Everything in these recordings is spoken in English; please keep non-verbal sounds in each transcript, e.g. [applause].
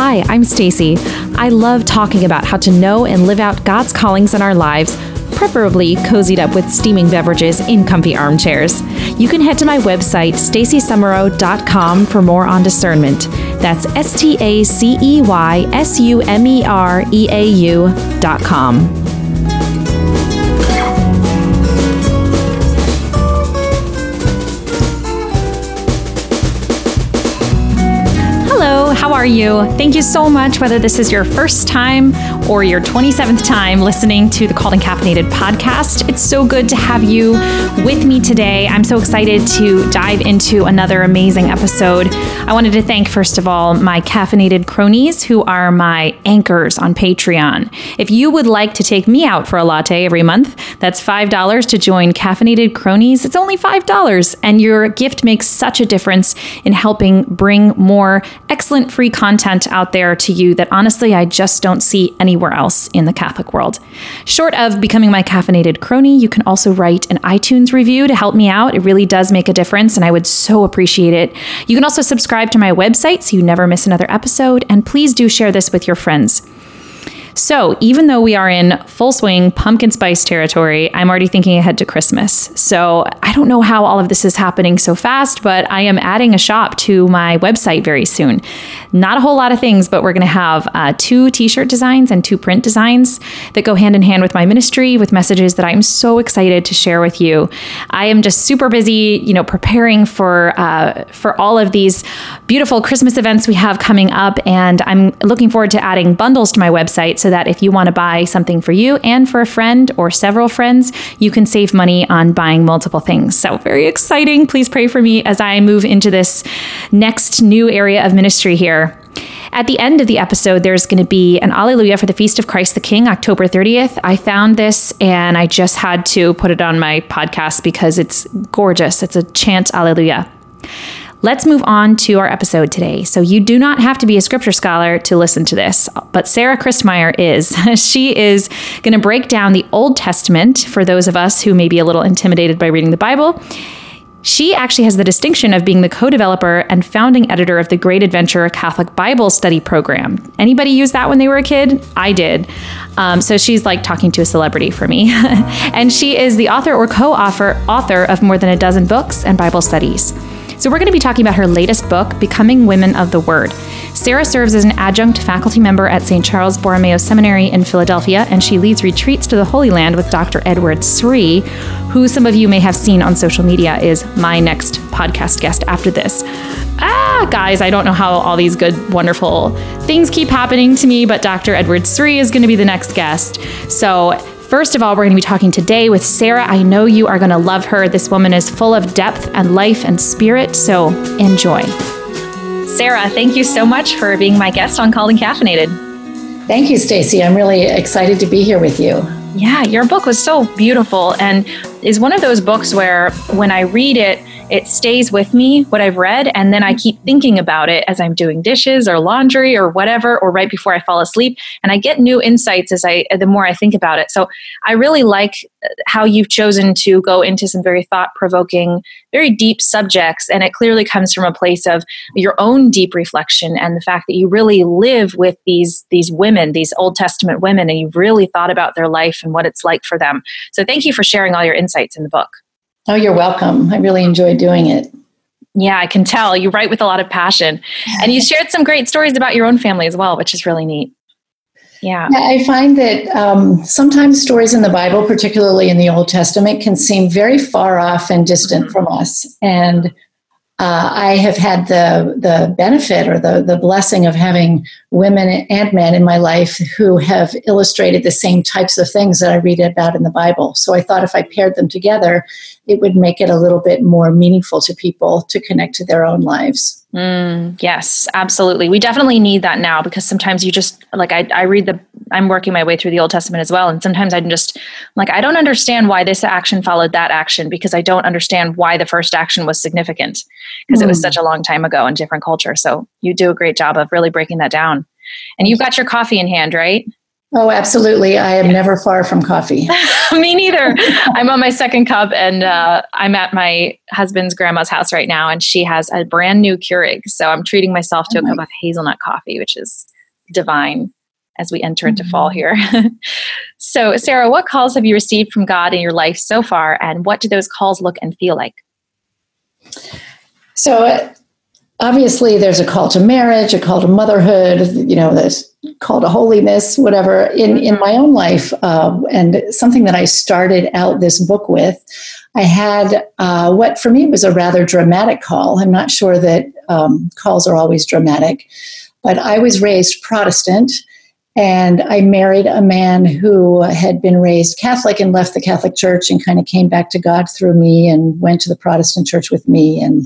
Hi, I'm Stacey. I love talking about how to know and live out God's callings in our lives, preferably cozied up with steaming beverages in comfy armchairs. You can head to my website, staceysumereau.com, for more on discernment. That's S T A C E Y S U M E R E A U.com. are you? Thank you so much, whether this is your first time or your 27th time listening to the Called and Caffeinated podcast. It's so good to have you with me today. I'm so excited to dive into another amazing episode. I wanted to thank, first of all, my caffeinated cronies who are my anchors on Patreon. If you would like to take me out for a latte every month, that's $5 to join Caffeinated Cronies. It's only $5, and your gift makes such a difference in helping bring more excellent free content out there to you that honestly I just don't see anywhere else in the Catholic world. Short of becoming my caffeinated crony, you can also write an iTunes review to help me out. It really does make a difference, and I would so appreciate it. You can also subscribe to my website so you never miss another episode, and please do share this with your friends. So, even though we are in full swing pumpkin spice territory, I'm already thinking ahead to Christmas. So, I don't know how all of this is happening so fast, but I am adding a shop to my website very soon. Not a whole lot of things, but we're going to have uh, two t shirt designs and two print designs that go hand in hand with my ministry with messages that I'm so excited to share with you. I am just super busy, you know, preparing for uh, for all of these beautiful Christmas events we have coming up, and I'm looking forward to adding bundles to my website. So so that if you want to buy something for you and for a friend or several friends, you can save money on buying multiple things. So, very exciting. Please pray for me as I move into this next new area of ministry here. At the end of the episode, there's going to be an Alleluia for the Feast of Christ the King, October 30th. I found this and I just had to put it on my podcast because it's gorgeous. It's a chant Alleluia. Let's move on to our episode today. So, you do not have to be a scripture scholar to listen to this, but Sarah Christmyer is. [laughs] she is going to break down the Old Testament for those of us who may be a little intimidated by reading the Bible. She actually has the distinction of being the co developer and founding editor of the Great Adventure Catholic Bible Study Program. Anybody use that when they were a kid? I did. Um, so she's like talking to a celebrity for me. [laughs] and she is the author or co author of more than a dozen books and Bible studies. So, we're going to be talking about her latest book, Becoming Women of the Word. Sarah serves as an adjunct faculty member at St. Charles Borromeo Seminary in Philadelphia, and she leads retreats to the Holy Land with Dr. Edward Sri, who some of you may have seen on social media is my next podcast guest after this. Ah, guys, I don't know how all these good, wonderful things keep happening to me, but Dr. Edward Sri is going to be the next guest. So, First of all, we're going to be talking today with Sarah. I know you are going to love her. This woman is full of depth and life and spirit, so enjoy. Sarah, thank you so much for being my guest on Called and Caffeinated. Thank you, Stacey. I'm really excited to be here with you. Yeah, your book was so beautiful and is one of those books where when I read it, it stays with me what I've read, and then I keep thinking about it as I'm doing dishes or laundry or whatever, or right before I fall asleep, and I get new insights as I the more I think about it. So I really like uh, how you've chosen to go into some very thought provoking, very deep subjects, and it clearly comes from a place of your own deep reflection and the fact that you really live with these these women, these Old Testament women, and you've really thought about their life and what it's like for them. So thank you for sharing all your insights in the book. Oh, you're welcome. I really enjoy doing it. Yeah, I can tell. You write with a lot of passion. And you shared some great stories about your own family as well, which is really neat. Yeah. yeah I find that um, sometimes stories in the Bible, particularly in the Old Testament, can seem very far off and distant mm-hmm. from us. And uh, I have had the the benefit or the the blessing of having women and men in my life who have illustrated the same types of things that I read about in the Bible. So I thought if I paired them together, it would make it a little bit more meaningful to people to connect to their own lives. Mm, yes, absolutely. We definitely need that now because sometimes you just like I, I read the I'm working my way through the Old Testament as well, and sometimes I'm just like I don't understand why this action followed that action because I don't understand why the first action was significant because mm. it was such a long time ago in different culture. So you do a great job of really breaking that down. And you've got your coffee in hand, right? Oh, absolutely. I am never far from coffee. [laughs] Me neither. I'm on my second cup and uh, I'm at my husband's grandma's house right now and she has a brand new Keurig. So I'm treating myself to oh a cup of hazelnut coffee, which is divine as we enter into mm-hmm. fall here. [laughs] so, Sarah, what calls have you received from God in your life so far and what do those calls look and feel like? So, obviously there's a call to marriage a call to motherhood you know there's call to holiness whatever in in my own life uh, and something that i started out this book with i had uh, what for me was a rather dramatic call. I'm not sure that um, calls are always dramatic but i was raised protestant and I married a man who had been raised Catholic and left the Catholic Church and kind of came back to God through me and went to the Protestant church with me. And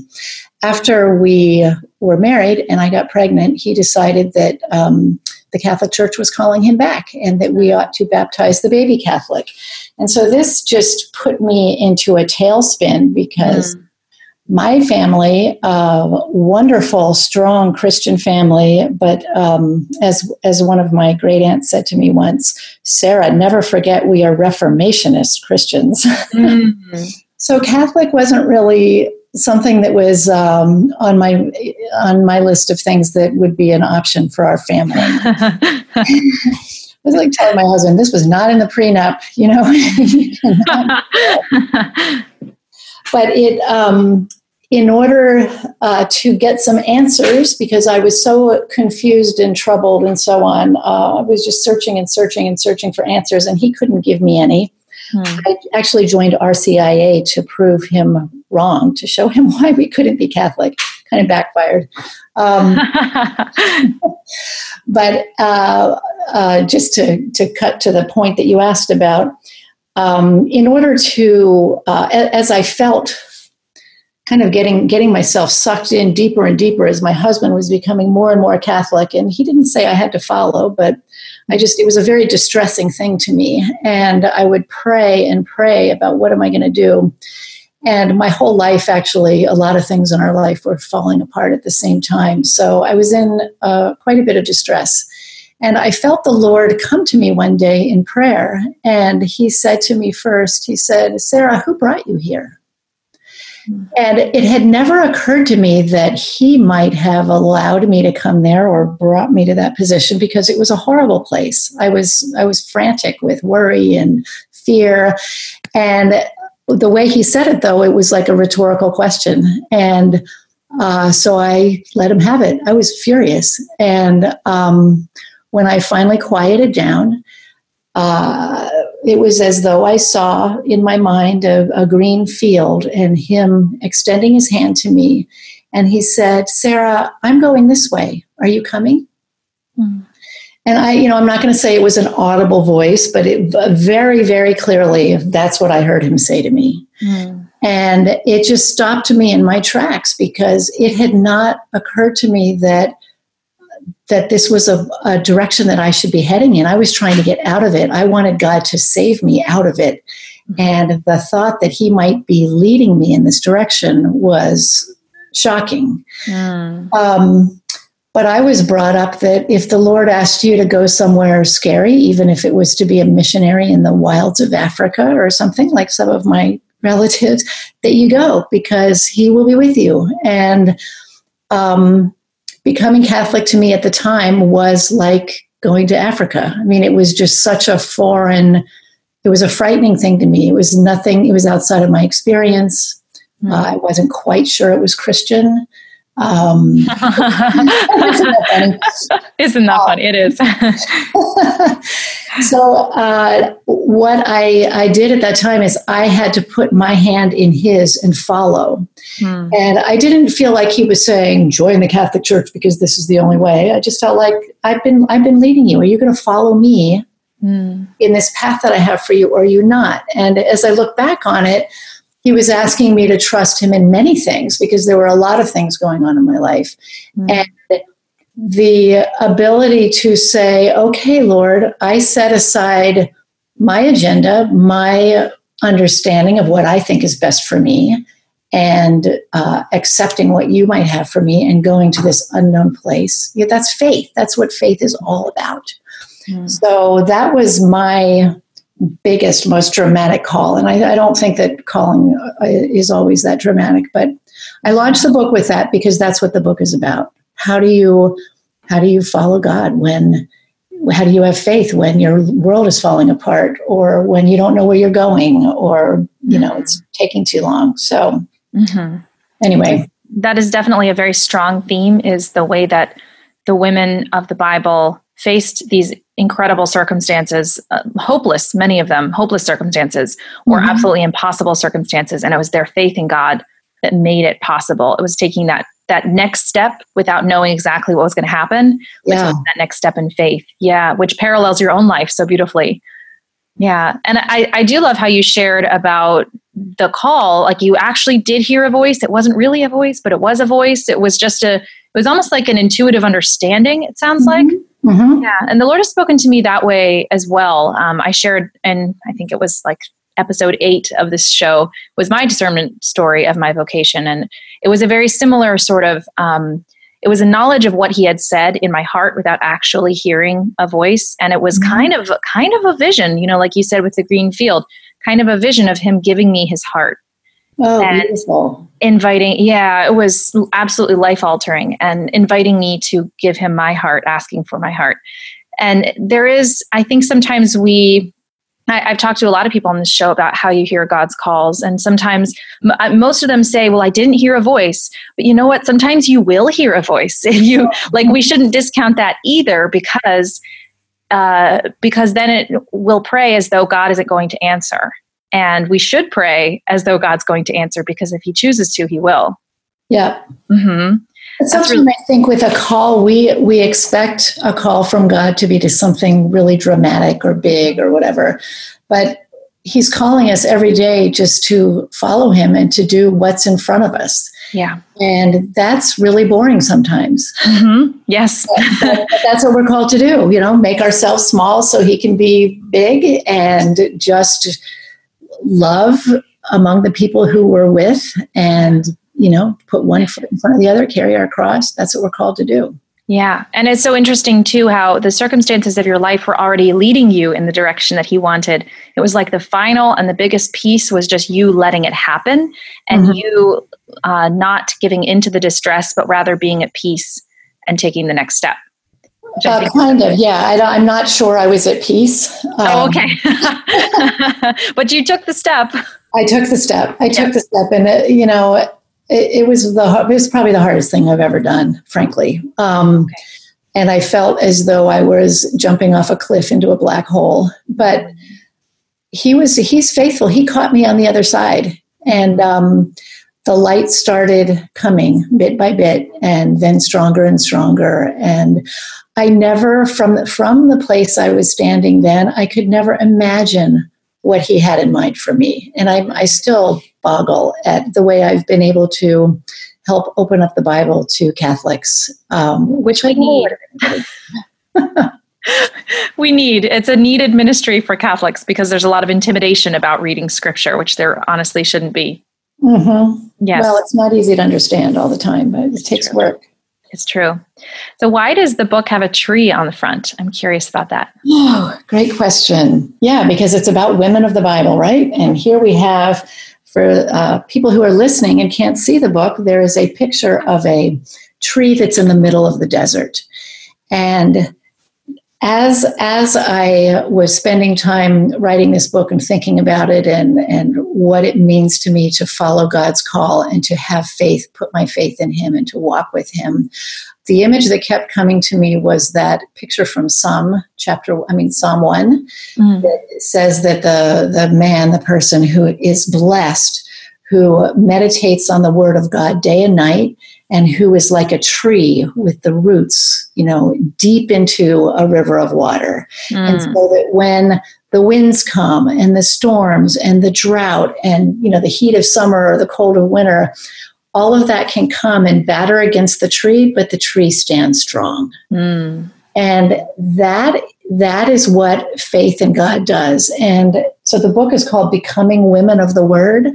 after we were married and I got pregnant, he decided that um, the Catholic Church was calling him back and that we ought to baptize the baby Catholic. And so this just put me into a tailspin because. Mm my family, uh, wonderful, strong Christian family, but um, as as one of my great aunts said to me once, Sarah, never forget we are Reformationist Christians. Mm-hmm. [laughs] so Catholic wasn't really something that was um, on my on my list of things that would be an option for our family. [laughs] I was like telling my husband, this was not in the prenup, you know. [laughs] but it um, in order uh, to get some answers because i was so confused and troubled and so on uh, i was just searching and searching and searching for answers and he couldn't give me any. Hmm. i actually joined rcia to prove him wrong to show him [laughs] why we couldn't be catholic. Kind of backfired. Um, [laughs] but uh, uh, just to, to cut to the point that you asked about um, in order to, uh, as I felt kind of getting getting myself sucked in deeper and deeper as my husband was becoming more and more Catholic, and he didn't say I had to follow, but I just it was a very distressing thing to me, and I would pray and pray about what am I going to do. And my whole life, actually, a lot of things in our life were falling apart at the same time. So I was in uh, quite a bit of distress. And I felt the Lord come to me one day in prayer. And He said to me first, He said, Sarah, who brought you here? And it had never occurred to me that he might have allowed me to come there or brought me to that position because it was a horrible place. I was I was frantic with worry and fear. And the way he said it though, it was like a rhetorical question. And uh, so I let him have it. I was furious. And um, when I finally quieted down, uh, it was as though I saw in my mind a, a, green field and him extending his hand to me. And he said, Sarah, I'm going this way. Are you coming? Mm. And I, you know, I'm not going to say it was an audible voice, but it very, very clearly, that's what I heard him say to me. Mm. And it just stopped me in my tracks because it had not occurred to me that that this was a, a, direction that I should be heading in. I was trying to get out of it. I wanted God to save me out of it. Mm-hmm. And the thought that He might be leading me in this direction was shocking. Mm. Um, but I was brought up that if the Lord asked you to go somewhere scary, even if it was to be a missionary in the wilds of Africa or something like some of my relatives, that you go because He will be with you. And um, becoming Catholic to me at the time was like going to Africa. I mean, it was just such a foreign, it was a frightening thing to me. It was nothing, it was outside of my experience. Mm. Uh, I wasn't quite sure it was Christian. Um, isn't that funny? Isn't that funny? It is. [laughs] so uh, what I, I did at that time is I had to put my hand in his and follow. Hmm. And I didn't feel like he was saying, join the Catholic Church because this is the only way. I just felt like I've been I've been leading you. Are you going to follow me hmm. in this path that I have for you or are you not? And as I look back on it, he was asking me to trust him in many things because there were a lot of things going on in my life. Mm-hmm. And the ability to say, okay, Lord, I set aside my agenda, my understanding of what I think is best for me, and uh, accepting what you might have for me and going to this unknown place. Yeah, that's faith. That's what faith is all about. Mm. So that was my biggest, most dramatic call. And I, I, don't think that calling uh, is always that dramatic, but I launched the book with that because that's what the book is about. How do you how do you follow God when how do you have faith when your world is falling apart or when you don't know where you're going or you know it's taking too long so mm-hmm. anyway that is definitely a very strong theme is the way that the women of the bible faced these incredible circumstances uh, hopeless many of them hopeless circumstances or mm-hmm. absolutely impossible circumstances and it was their faith in god that made it possible it was taking that that next step without knowing exactly what was going to happen yeah. that next step in faith yeah which parallels your own life so beautifully yeah and I, I do love how you shared about the call like you actually did hear a voice it wasn't really a voice but it was a voice it was just a it was almost like an intuitive understanding it sounds mm-hmm. like mm-hmm. yeah and the lord has spoken to me that way as well um, i shared and i think it was like episode eight of this show was my discernment story of my vocation and it was a very similar sort of um, it was a knowledge of what he had said in my heart without actually hearing a voice and it was mm-hmm. kind of kind of a vision you know like you said with the green field kind of a vision of him giving me his heart oh and beautiful inviting yeah it was absolutely life altering and inviting me to give him my heart asking for my heart and there is i think sometimes we I, have talked to a lot of people on this show about how you hear God's calls, and sometimes m- uh, most of them say, "Well, I didn't hear a voice," but you know what? Sometimes you will hear a voice. [laughs] If you like, we shouldn't discount that either because uh, because then it will pray as though God isn't going to answer, and we should pray as though God's going to answer because if He chooses to, He will. Yeah. Mm-hmm. Sometimes really- I think with a call, we we expect a call from God to be to something really dramatic or big or whatever, but He's calling us every day just to follow Him and to do what's in front of us. Yeah, and that's really boring sometimes. [laughs] Mm-hmm. Yes, but, but that's what we're called to do. You know, make ourselves small so He can be big, and just love among the people who we're with and you know, put one foot in front of the other, carry our cross. That's what we're called to do. Yeah. And it's so interesting, too, how the circumstances of your life were already leading you in the direction that He wanted. It was like the final and the biggest piece was just you letting it happen and mm-hmm. you uh, not giving into the distress, but rather being at peace and taking the next step. Uh, kind of, yeah. I am not sure I was at peace. Um, oh, okay. [laughs] but you took the step. I took the step. I took the step, and uh, you know, it, it, was the it was probably the hardest thing I've ever done, frankly. Um, okay. And I felt as though I was jumping off a cliff into a black hole. But he was he's faithful. He caught me on the other side, and um, the light started coming bit by bit, and then stronger and stronger. And I never from from the place I was standing then, I could never imagine what he had in mind for me. And I, I still boggle at the way I've been able to help open up the Bible to Catholics, um, which we need. [laughs] we need. It's a needed ministry for Catholics because there's a lot of intimidation about reading scripture, which there honestly shouldn't be. Mm-hmm. Yes. Well, it's not easy to understand all the time, but it takes true. work. It's true. So, why does the book have a tree on the front? I'm curious about that. Oh, great question. Yeah, because it's about women of the Bible, right? And here we have, for uh, people who are listening and can't see the book, there is a picture of a tree that's in the middle of the desert. And as as I was spending time writing this book and thinking about it and and what it means to me to follow God's call and to have faith, put my faith in Him and to walk with Him, the image that kept coming to me was that picture from Psalm chapter, I mean Psalm one, mm. that says that the the man, the person who is blessed, who meditates on the Word of God day and night and who is like a tree with the roots, you know, deep into a river of water. Mm. And so that when the winds come and the storms and the drought and, you know, the heat of summer or the cold of winter, all of that can come and batter against the tree, but the tree stands strong. Mm. And that that is what faith in God does. And so the book is called Becoming Women of the Word.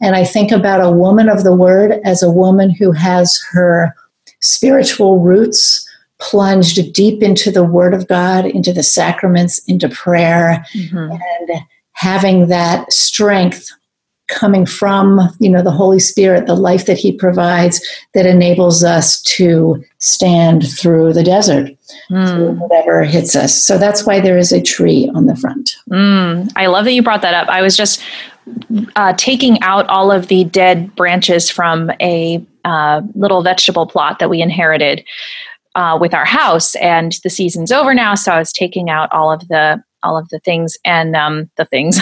And I think about a woman of the Word as a woman who has her spiritual roots plunged deep into the Word of God, into the sacraments, into prayer, mm-hmm. and having that strength coming from you know the holy spirit the life that he provides that enables us to stand through the desert mm. through whatever hits us so that's why there is a tree on the front mm. i love that you brought that up i was just uh, taking out all of the dead branches from a uh, little vegetable plot that we inherited uh, with our house and the season's over now so i was taking out all of the all of the things and um, the things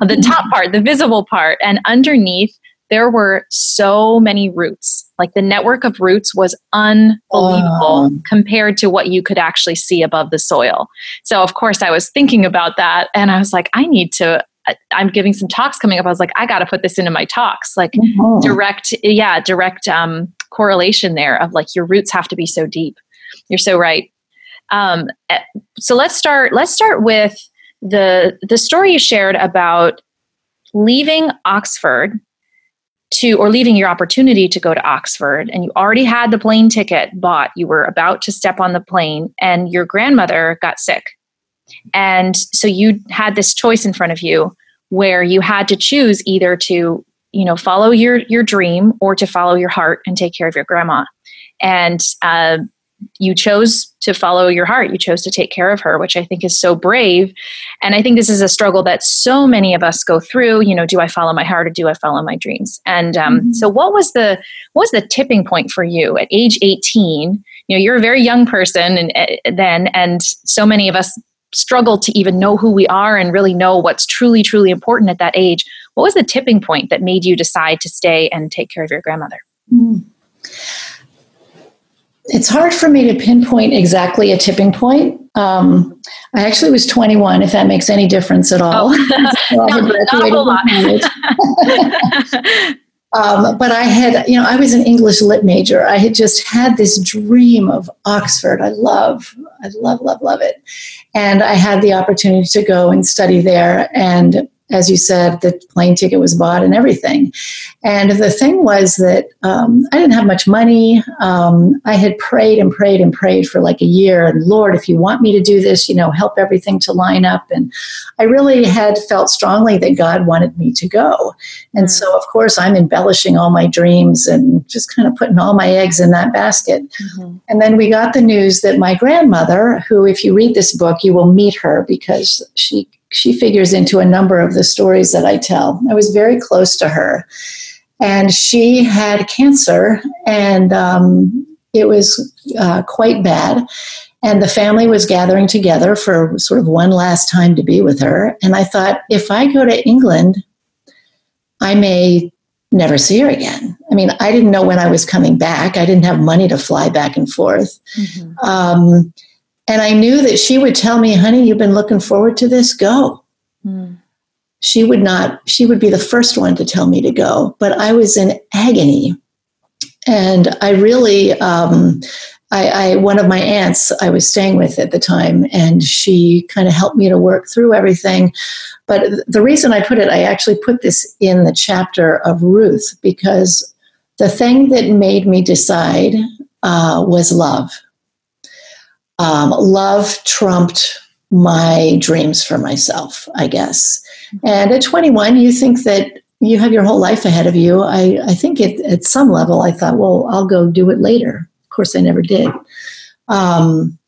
on [laughs] the top [laughs] part, the visible part, and underneath there were so many roots. Like the network of roots was unbelievable oh. compared to what you could actually see above the soil. So, of course, I was thinking about that and I was like, I need to. I'm giving some talks coming up. I was like, I got to put this into my talks, like mm-hmm. direct, yeah, direct um, correlation there of like your roots have to be so deep. You're so right. Um, eh, so let's start. Let's start with the the story you shared about leaving Oxford to or leaving your opportunity to go to Oxford and you already had the plane ticket bought you were about to step on the plane and your grandmother got sick and so you had this choice in front of you where you had to choose either to you know follow your your dream or to follow your heart and take care of your grandma and uh, you chose to follow your heart. You chose to take care of her, which I think is so brave. And I think this is a struggle that so many of us go through. You know, do I follow my heart or do I follow my dreams? And um, mm-hmm. so, what was the what was the tipping point for you at age eighteen? You know, you're a very young person, and uh, then, and so many of us struggle to even know who we are and really know what's truly, truly important at that age. What was the tipping point that made you decide to stay and take care of your grandmother? Mm-hmm. It's hard for me to pinpoint exactly a tipping point. Um, I actually was 21, if that makes any difference at all. Oh. [laughs] not, not a whole lot. [laughs] [laughs] um, but I had, you know, I was an English lit major. I had just had this dream of Oxford. I love, I love, love, love it. And I had the opportunity to go and study there. And as you said, the plane ticket was bought and everything. And the thing was that um, I didn't have much money. Um, I had prayed and prayed and prayed for like a year. And Lord, if you want me to do this, you know, help everything to line up. And I really had felt strongly that God wanted me to go. And mm. so, of course, I'm embellishing all my dreams and just kind of putting all my eggs in that basket. Mm-hmm. And then we got the news that my grandmother, who, if you read this book, you will meet her because she she figures into a number of the stories that I tell. I was very close to her, and she had cancer, and um, it was uh, quite bad. And the family was gathering together for sort of one last time to be with her. And I thought, if I go to England, I may never see her again. I mean, I didn't know when I was coming back. I didn't have money to fly back and forth. Mm-hmm. Um, and I knew that she would tell me, honey, you've been looking forward to this, go. Mm. She would not, she would be the first one to tell me to go. But I was in agony. And I really, um, I, I, one of my aunts I was staying with at the time, and she kind of helped me to work through everything. But the reason I put it, I actually put this in the chapter of Ruth because the thing that made me decide uh, was love um, love trumped my dreams for myself, I guess. And at 21, you think that you have your whole life ahead of you. I, I think it, at some level, I thought, well, I'll go do it later. Of course, I never did. Um,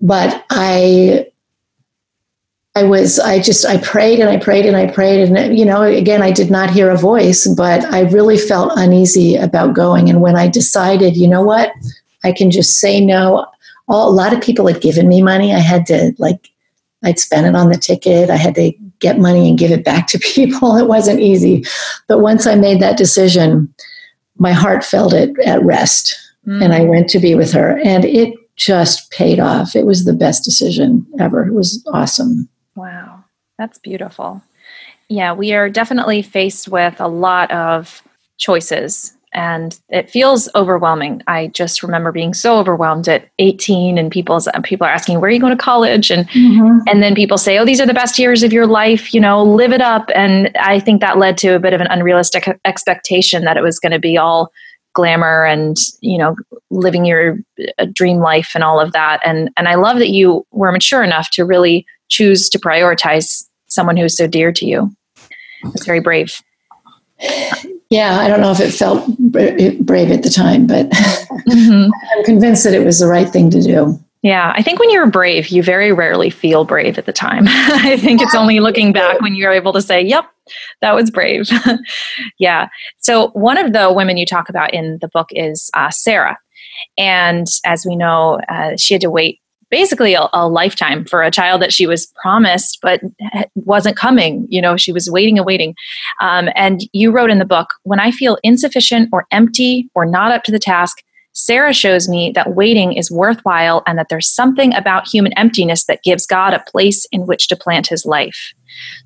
but I I was, I just, I prayed and I prayed and I prayed. And, you know, again, I did not hear a voice, but I really felt uneasy about going. And when I decided, you know what, I can just say no, all, a lot of people had given me money. I had to like, I'd spend it on the ticket. I had to get money and give it back to [laughs] people. It wasn't easy. But once I made that decision, my heart felt it at rest. Mm. And I went to be with her. And it just paid off. It was the best decision ever. It was awesome. Wow. That's beautiful. Yeah, we are definitely faced with a lot of choices and it feels overwhelming. I just remember being so overwhelmed at 18 and people's people are asking where are you going to college? And mm-hmm. and then people say oh these are the best years of your life, you know, live it up. And I think that led to a bit of an unrealistic expectation that it was going to be all glamour and you know living your dream life and all of that. And and i love that you were mature enough to really choose to prioritize someone who's so dear to you. It's very brave. Yeah i don't know if it felt brave at the time but [laughs] mm-hmm. i'm convinced that it was the right thing to do yeah, I think when you're brave, you very rarely feel brave at the time. [laughs] I think it's only looking back when you're able to say, yep, that was brave. [laughs] yeah. So, one of the women you talk about in the book is uh, Sarah. And as we know, uh, she had to wait basically a, a, lifetime for a child that she was promised but wasn't coming you know she was waiting and waiting um, and you wrote in the book when i feel insufficient or empty or not up to the task Sarah shows me that waiting is worthwhile and that there's something about human emptiness that gives God a place in which to plant his life.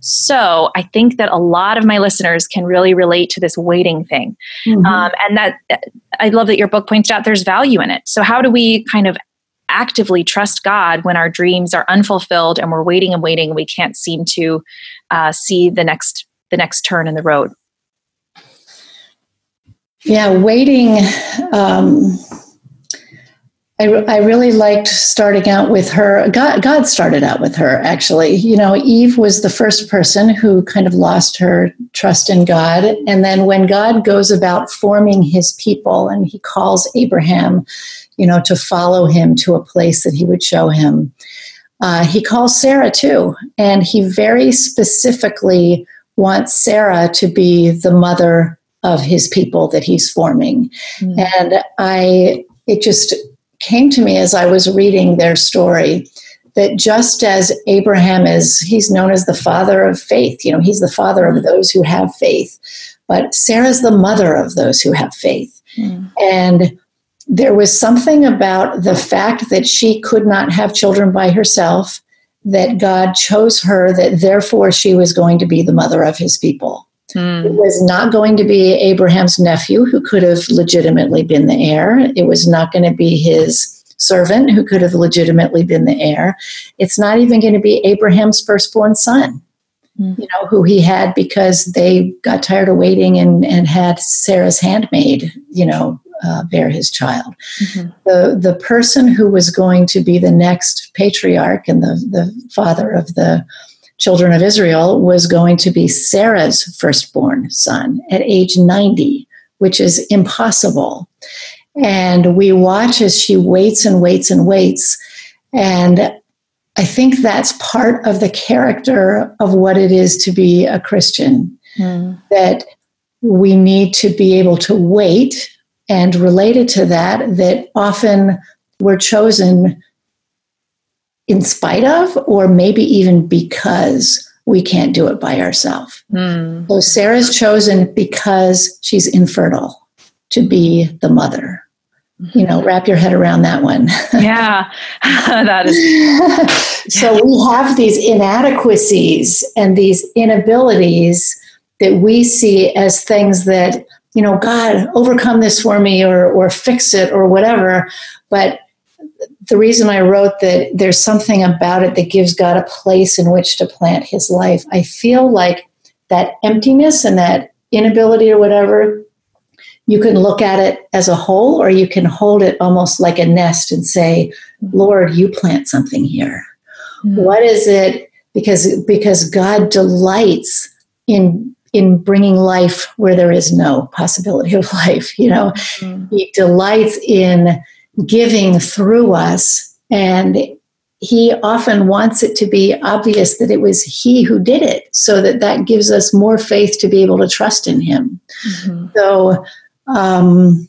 So I think that a lot of my listeners can really relate to this waiting thing. Mm-hmm. Um, and that I love that your book points out there's value in it. So, how do we kind of actively trust God when our dreams are unfulfilled and we're waiting and waiting and we can't seem to uh, see the next the next turn in the road? Yeah, waiting. Um, I, I really liked starting out with her. God, God started out with her, actually. You know, Eve was the first person who kind of lost her trust in God. And then when God goes about forming his people and he calls Abraham, you know, to follow him to a place that he would show him, uh, he calls Sarah too. And he very specifically wants Sarah to be the mother of his people that he's forming. Mm. And I, it just came to me as I was reading their story that just as Abraham is, he's known as the father of faith, you know, he's the father of those who have faith, but Sarah's the mother of those who have faith. Mm. And there was something about the fact that she could not have children by herself, that God chose her, that therefore she was going to be the mother of his people. Mm. It was not going to be Abraham's nephew who could have legitimately been the heir. It was not going to be his servant who could have legitimately been the heir. It's not even going to be Abraham's firstborn son, mm. you know, who he had because they got tired of waiting and, and had Sarah's handmaid, you know, uh, bear his child. Mm-hmm. The the person who was going to be the next patriarch and the the father of the children of Israel was going to be Sarah's firstborn son at age 90, which is impossible. And we watch as she waits and waits and waits. And I think that's part of the character of what it is to be a Christian. Mm. That we need to be able to wait, and related to that, that often we're chosen in spite of, or maybe even because we can't do it by ourselves. Mm. So Sarah's chosen because she's infertile to be the mother. You know, wrap your head around that one. [laughs] yeah, [laughs] that is. [laughs] so we have these inadequacies and these inabilities that we see as things that you know, God, overcome this for me, or or fix it, or whatever. But the reason I wrote that there's something about it that gives God a place in which to plant his life. I feel like that emptiness and that inability or whatever, you can look at it as a whole or you can hold it almost like a nest and say, Lord, you plant something here. Mm-hmm. What is it? Because because God delights in in bringing life where there is no possibility of [laughs] life. You know, mm-hmm. He delights in giving through us. And he often wants it to be obvious that it was he who did it so that that gives us more faith to be able to trust in him mm-hmm. so um,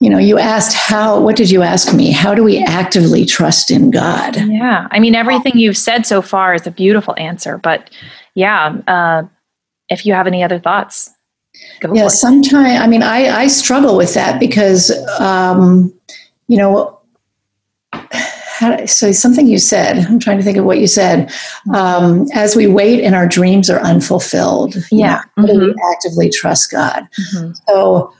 you know you asked how what did you ask me how do we actively trust in god yeah i mean everything you've said so far is a beautiful answer but yeah uh, if you have any other thoughts yeah sometimes i mean I, I struggle with that because um, you know, how, so something you said, I'm trying to think of what you said. Um, as we wait and our dreams are unfulfilled, yeah, you know, mm-hmm. we actively trust God. Mm-hmm. So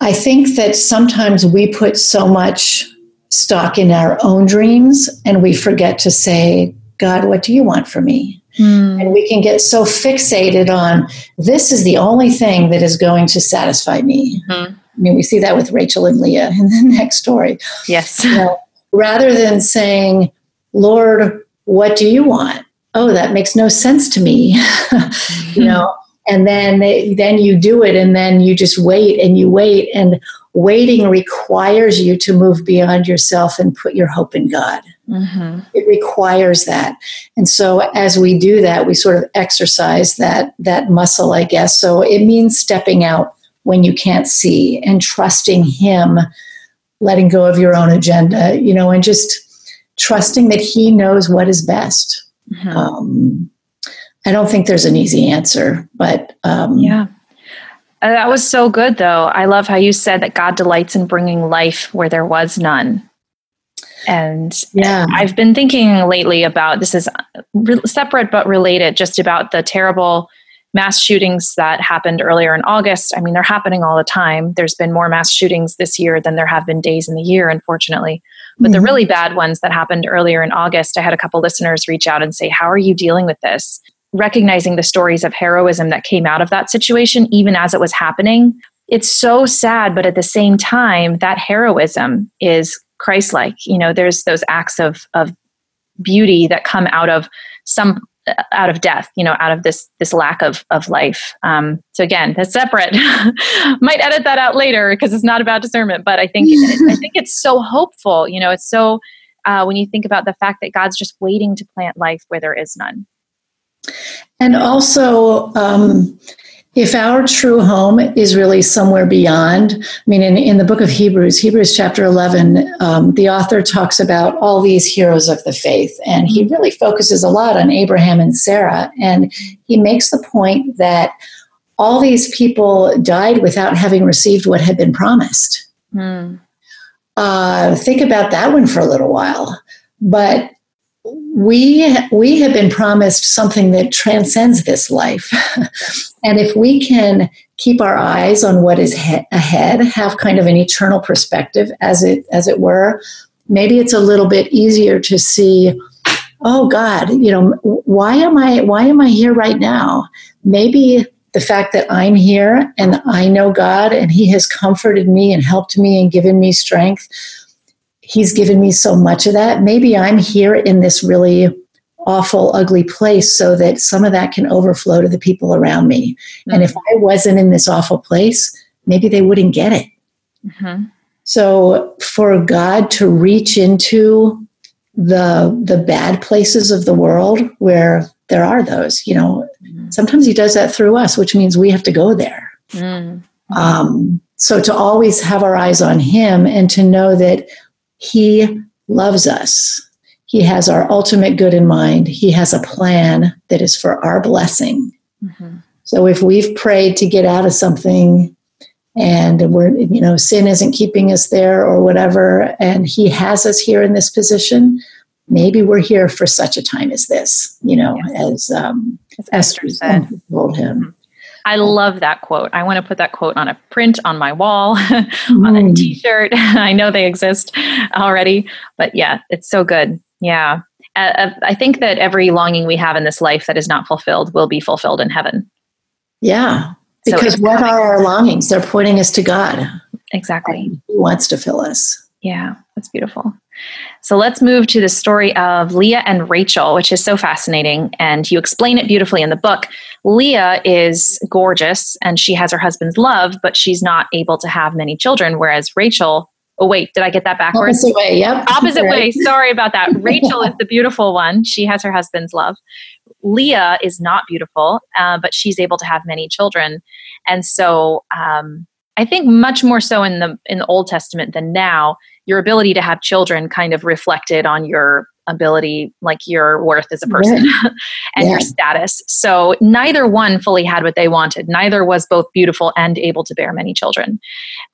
I think that sometimes we put so much stock in our own dreams and we forget to say, God, what do you want for me? Mm. And we can get so fixated on this is the only thing that is going to satisfy me. Mm-hmm I mean, we see that with Rachel and Leah in the [laughs] next story. Yes. You know, rather than saying, Lord, what do you want? Oh, that makes no sense to me. [laughs] you know, and then then you do it and then you just wait and you wait and waiting requires you to move beyond yourself and put your hope in God. Mm-hmm. It requires that. And so as we do that, we sort of exercise that that muscle, I guess. So it means stepping out when you can't see and trusting him, letting go of your own agenda, you know, and just trusting that he knows what is best. Mm-hmm. Um, I don't think there's an easy answer, but um, yeah. Uh, that was so good, though. I love how you said that God delights in bringing life where there was none. And yeah, I've been thinking lately about this is re- separate but related, just about the terrible mass shootings that happened earlier in August. I mean, they're happening all the time. There's been more mass shootings this year than there have been days in the year, unfortunately. But mm-hmm. the really bad ones that happened earlier in August, I had a couple listeners reach out and say, How are you dealing with this? recognizing the stories of heroism that came out of that situation, even as it was happening. It's so sad, but at the same time, that heroism is Christ like. You know, there's those acts of, of beauty that come out of some out of death you know out of this this lack of of life. Um, so again that's separate. [laughs] Might edit that out later because it's not about discernment but i think [laughs] i think it's so hopeful you know it's so uh, when you think about the fact that god's just waiting to plant life where there is none. And also, um, if our true home is really somewhere beyond, I mean, in, in the book of Hebrews, Hebrews chapter 11, um, the author talks about all these heroes of the faith, and he really focuses a lot on Abraham and Sarah. And he makes the point that all these people died without having received what had been promised. Mm. Uh, think about that one for a little while. But we we have been promised something that transcends this life. [laughs] And if we can keep our eyes on what is he- ahead have kind of an eternal perspective as it as it were maybe it's a little bit easier to see oh god you know why am i why am i here right now? Maybe the fact that i'm here and i know god and he has comforted me and helped me and given me strength he's given me so much of that. Maybe I'm here in this really awful, ugly place so that some of that can overflow to the people around me. Mm-hmm. And if I wasn't in this awful place, maybe they wouldn't get it. Mm-hmm. So for God to reach into the the bad places of the world where there are those, you know, mm-hmm. sometimes He does that through us, which means we have to go there. Mm-hmm. Um, so to always have our eyes on Him and to know that he loves us. He has our ultimate good in mind. He has a plan that is for our blessing. Mm-hmm. So if we've prayed to get out of something and we're, you know, sin isn't keeping us there or whatever, and He has us here in this position, maybe we're here for such a time as this, you know, as, um, as Esther told him. I love that quote. I want to put that quote on a print on my wall, mm. [laughs] on a mm. t shirt. [laughs] I know they exist already, but yeah, it's so good. Yeah. Uh, uh, I think that every longing we have in this life that is not fulfilled will be fulfilled in heaven. Yeah. Because so what are our longings? They're pointing us to God. Exactly. He wants to fill us. Yeah, that's beautiful. So let's move to the story of Leah and Rachel, which is so fascinating. And you explain it beautifully in the book. Leah is gorgeous and she has her husband's love, but she's not able to have many children. Whereas Rachel, oh, wait, did I get that backwards? Opposite way, yep. [laughs] Opposite right. way. Sorry about that. [laughs] Rachel is the beautiful one. She has her husband's love. Leah is not beautiful, uh, but she's able to have many children. And so, um, I think much more so in the in the Old Testament than now, your ability to have children kind of reflected on your ability, like your worth as a person [laughs] yeah. and yeah. your status. So neither one fully had what they wanted. Neither was both beautiful and able to bear many children.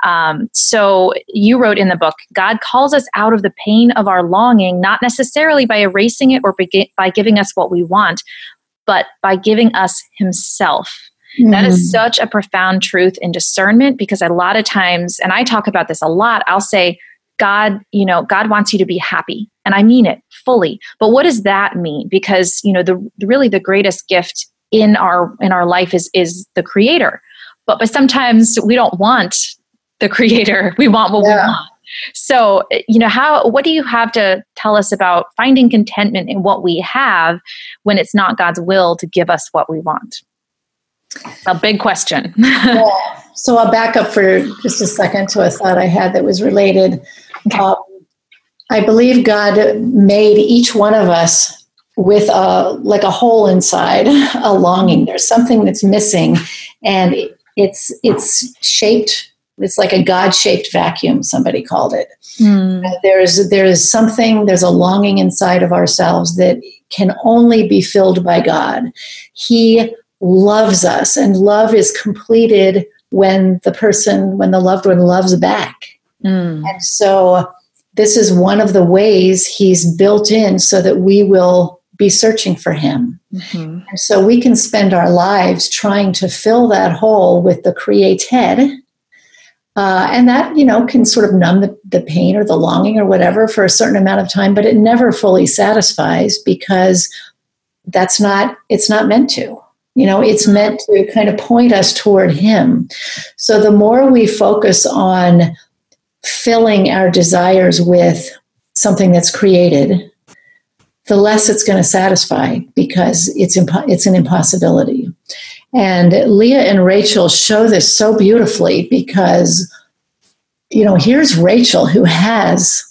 Um, so you wrote in the book, God calls us out of the pain of our longing, not necessarily by erasing it or by giving us what we want, but by giving us Himself. Mm. That is mm. such a profound truth in discernment because a lot of times, and I talk about this a lot, I'll say, God, you know, God wants you to be happy. And I mean it fully. But what does that mean? Because, you know, the really the greatest gift in our in our life is is the creator. But but sometimes we don't want the [laughs] creator. We want what yeah. we want. So, you know, how what do you have to tell us about finding contentment in what we have when it's not God's will to give us what we want? A big question. [laughs] yeah. So I'll back up for just a second to a thought I had that was related. Okay. Um, I believe God made each one of us with a like a hole inside, a longing. There's something that's missing, and it's it's shaped it's like a god-shaped vacuum somebody called it mm. there's there's something there's a longing inside of ourselves that can only be filled by god he loves us and love is completed when the person when the loved one loves back mm. and so this is one of the ways he's built in so that we will be searching for him mm-hmm. and so we can spend our lives trying to fill that hole with the created uh, and that, you know, can sort of numb the, the pain or the longing or whatever for a certain amount of time, but it never fully satisfies because that's not, it's not meant to. You know, it's meant to kind of point us toward Him. So the more we focus on filling our desires with something that's created, the less it's going to satisfy because it's impo- it's an impossibility. And Leah and Rachel show this so beautifully because, you know, here's Rachel who has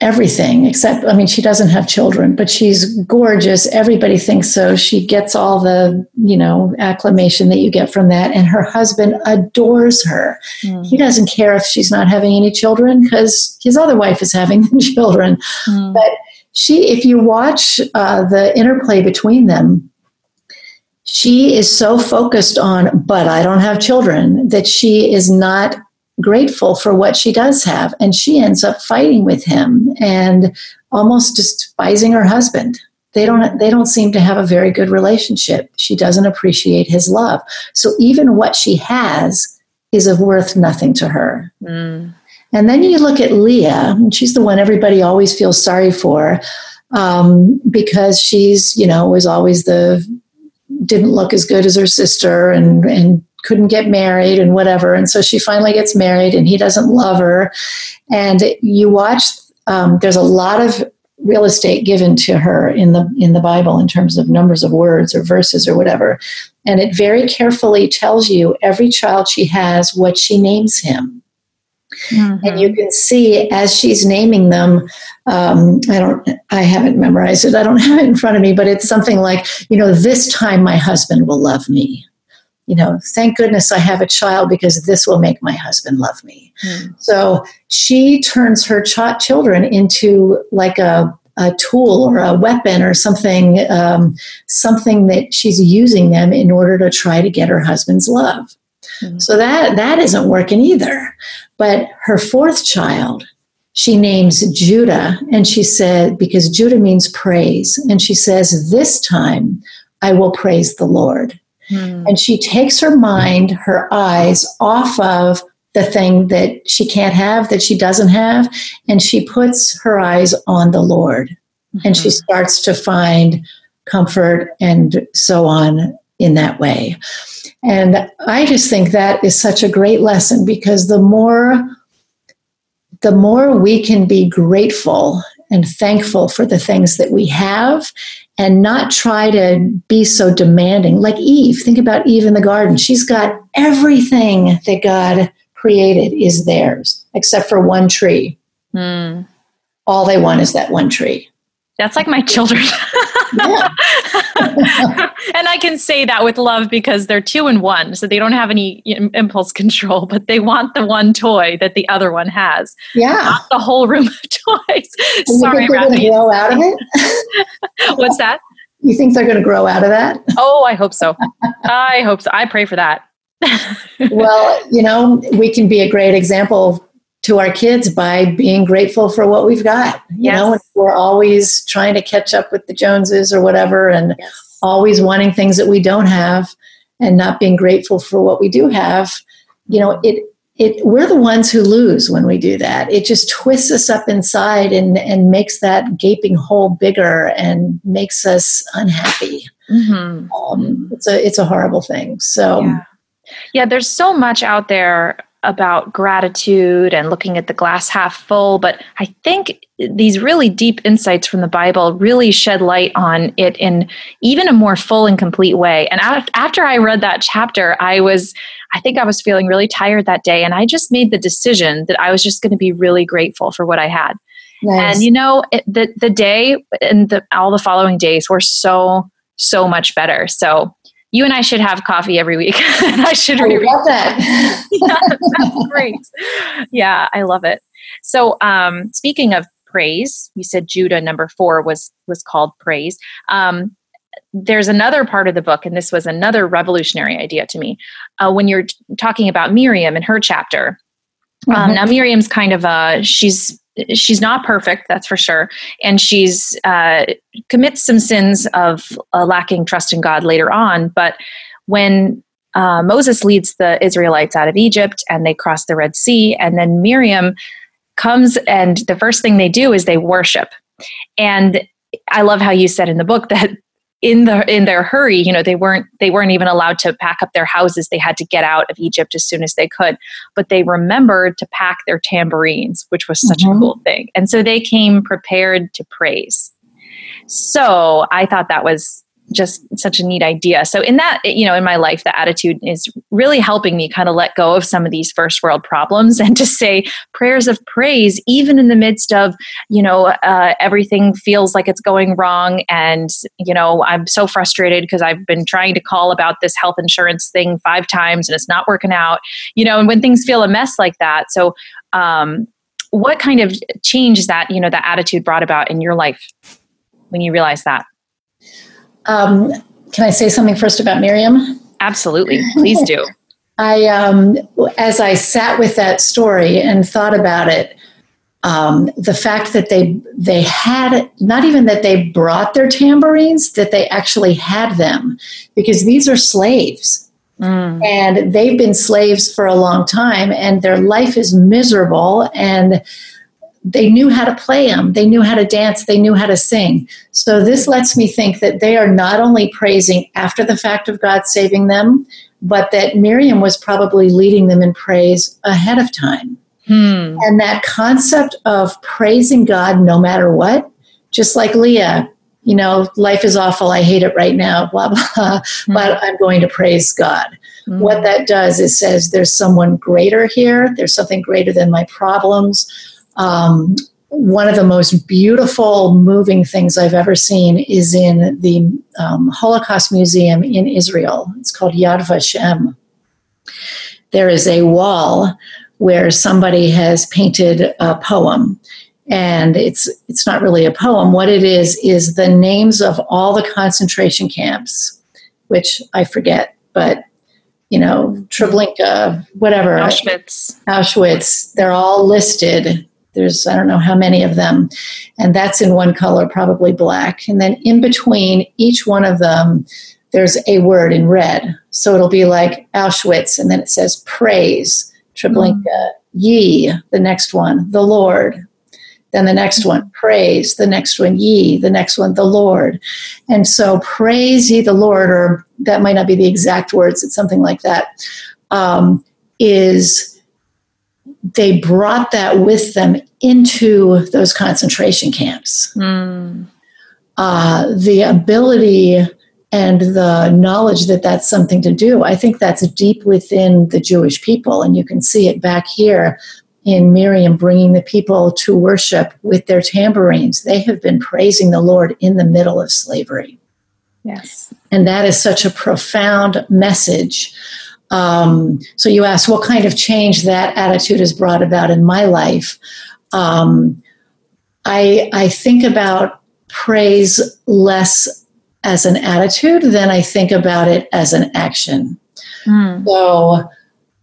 everything except, I mean, she doesn't have children, but she's gorgeous. Everybody thinks so. She gets all the, you know, acclamation that you get from that. And her husband adores her. Mm. He doesn't care if she's not having any children because his other wife is having [laughs] children. Mm. But she, if you watch uh, the interplay between them, she is so focused on, but I don't have children, that she is not grateful for what she does have. And she ends up fighting with him and almost despising her husband. They don't, they don't seem to have a very good relationship. She doesn't appreciate his love. So even what she has is of worth nothing to her. Mm. And then you look at Leah, and she's the one everybody always feels sorry for um, because she's, you know, was always the didn't look as good as her sister and and couldn't get married and whatever and so she finally gets married and he doesn't love her and you watch um, there's a lot of real estate given to her in the in the bible in terms of numbers of words or verses or whatever and it very carefully tells you every child she has what she names him Mm-hmm. And you can see as she's naming them, um, I don't, I haven't memorized it. I don't [laughs] have it in front of me, but it's something like, you know, this time my husband will love me. You know, thank goodness I have a child because this will make my husband love me. Mm. So she turns her ch- children into like a, a tool or a weapon or something, um, something that she's using them in order to try to get her husband's love. Mm-hmm. So that that isn't working either. But her fourth child, she names Judah, and she said, because Judah means praise, and she says, This time I will praise the Lord. Mm-hmm. And she takes her mind, her eyes off of the thing that she can't have, that she doesn't have, and she puts her eyes on the Lord. Mm-hmm. And she mm-hmm. starts to find comfort and so on in that way. And I just think that is such a great lesson because the more the more we can be grateful and thankful for the things that we have and not try to be so demanding. Like Eve, think about Eve in the garden. She's got everything that God created is theirs except for one tree. Mm. All they want is that one tree. That's like my children. [laughs] [laughs] and I can say that with love because they're two in one, so they don't have any impulse control, but they want the one toy that the other one has. Yeah. Not the whole room of [laughs] toys. And Sorry, they're going to grow out of it? [laughs] What's that? You think they're going to grow out of that? Oh, I hope so. I hope so. I pray for that. well, you know, we can be a great example to our kids by being grateful for what we've got. You yes. know, we're always trying to catch up with the Joneses or whatever and yes. always wanting things that we don't have and not being grateful for what we do have. You know, it it we're the ones who lose when we do that. It just twists us up inside and and makes that gaping hole bigger and makes us unhappy. Mm-hmm. Um, it's a it's a horrible thing. So yeah. yeah, there's so much out there about gratitude and looking at the glass half full, but I think these really deep insights from the Bible really shed light on it in even a more full and complete way. And after I read that chapter, I was, I think I was feeling really tired that day. And I just made the decision that I was just going to be really grateful for what I had. Nice. And you know, it, the the day and the, all the following days were so so much better. So you and I should have coffee every week. [laughs] I should I love that. [laughs] yeah, that's great. Yeah, I love it. So, um, speaking of praise, you said Judah number four was was called praise. Um, there's another part of the book, and this was another revolutionary idea to me. Uh, when you're t- talking about Miriam and her chapter, um, mm-hmm. now Miriam's kind of a she's she's not perfect that's for sure and she's uh, commits some sins of uh, lacking trust in god later on but when uh, moses leads the israelites out of egypt and they cross the red sea and then miriam comes and the first thing they do is they worship. And i love how you said in the book [laughs] that in the in their hurry you know they weren't they weren't even allowed to pack up their houses. They had to get out of egypt as soon as they could but they remembered to pack their tambourines which was such mm-hmm. a cool thing. And so they came prepared to praise. So i thought that was just such a neat idea. So in that, you know, in my life, the attitude is really helping me kind of let go of some of these first world problems [laughs] and to say prayers of praise, even in the midst of, you know, uh, everything feels like it's going wrong. And, you know, I'm so frustrated because I've been trying to call about this health insurance thing five times and it's not working out, you know, and when things feel a mess like that. So, um, what kind of change that, you know, that attitude brought about in your life when you realize that? Um, can I say something first about Miriam? Absolutely. Please do. [laughs] I, um, as I sat with that story and thought about it, um, the fact that they they had not even that they brought their tambourines, that they actually had them, because these are slaves, mm. and they've been slaves for a long time, and their life is miserable, and they knew how to play them, they knew how to dance, they knew how to sing. So this lets me think that they are not only praising after the fact of God saving them, but that Miriam was probably leading them in praise ahead of time. Hmm. And that concept of praising God no matter what, just like Leah, you know, life is awful, I hate it right now, [laughs] blah, blah, hmm. but I'm going to praise God. Hmm. What that does is says there's someone greater here, there's something greater than my problems um, one of the most beautiful, moving things I've ever seen is in the um, Holocaust Museum in Israel. It's called Yad Vashem. There is a wall where somebody has painted a poem. And it's it's not really a poem. What it is is the names of all the concentration camps, which I forget, but you know, Treblinka, whatever, Auschwitz, Auschwitz. They're all listed there's, I don't know how many of them. And that's in one color, probably black. And then in between each one of them, there's a word in red. So it'll be like Auschwitz, and then it says praise, Treblinka, mm. ye, the next one, the Lord. Then the next one, praise, the next one, ye, the next one, the Lord. And so praise ye the Lord, or that might not be the exact words, it's something like that. Um, is they brought that with them into those concentration camps. Mm. Uh, the ability and the knowledge that that's something to do, I think that's deep within the Jewish people. And you can see it back here in Miriam bringing the people to worship with their tambourines. They have been praising the Lord in the middle of slavery. Yes. And that is such a profound message um, so you ask what kind of change that attitude has brought about in my life. Um, I, I think about praise less as an attitude than I think about it as an action. Mm. So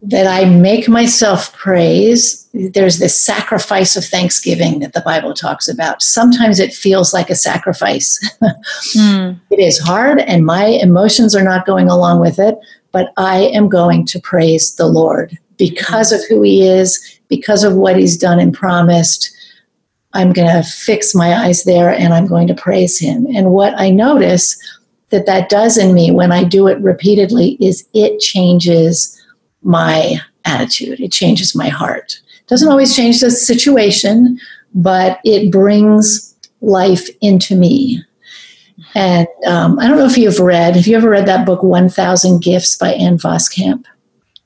that I make myself praise. There's this sacrifice of thanksgiving that the Bible talks about. Sometimes it feels like a sacrifice. [laughs] mm. It is hard, and my emotions are not going along with it, but I am going to praise the Lord because of who He is, because of what He's done and promised. I'm going to fix my eyes there and I'm going to praise Him. And what I notice that that does in me when I do it repeatedly is it changes my attitude. It changes my heart. Doesn't always change the situation, but it brings life into me. And um, I don't know if you've read, have you ever read that book, 1000 Gifts by Ann Voskamp?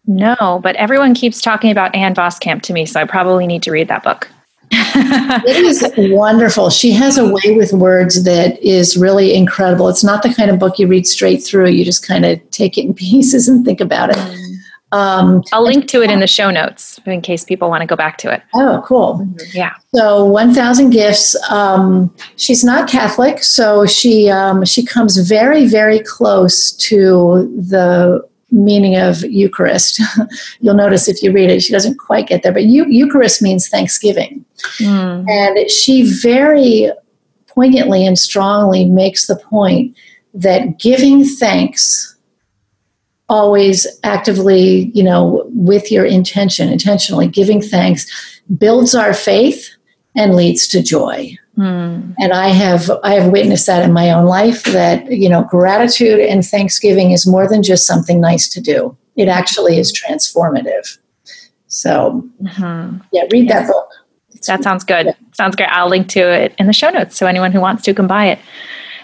No, but everyone keeps talking about Ann Voskamp to me, so I probably need to read that book. [laughs] it is wonderful. She has a way with words that is really incredible. It's not the kind of book you read straight through. You just kind of take it in [laughs] pieces and think about it. Um, I'll link to it in the show notes in case people want to go back to it. Oh, cool. Mm-hmm. Yeah. So 1000 gifts. Um, she's not Catholic, so she um, she comes very very close to the meaning of Eucharist. [laughs] You'll notice if you read it, she doesn't quite get there, but Eucharist means Thanksgiving. Mm. And she very poignantly and strongly makes the point that giving thanks always actively, you know, with your intention, intentionally giving thanks builds our faith and leads to joy. Mm. And I have I have witnessed that in my own life that you know gratitude and thanksgiving is more than just something nice to do. It actually is transformative. So mm-hmm. yeah, read yes. that book. It's that sounds good. Yeah. Sounds great. I'll link to it in the show notes so anyone who wants to can buy it.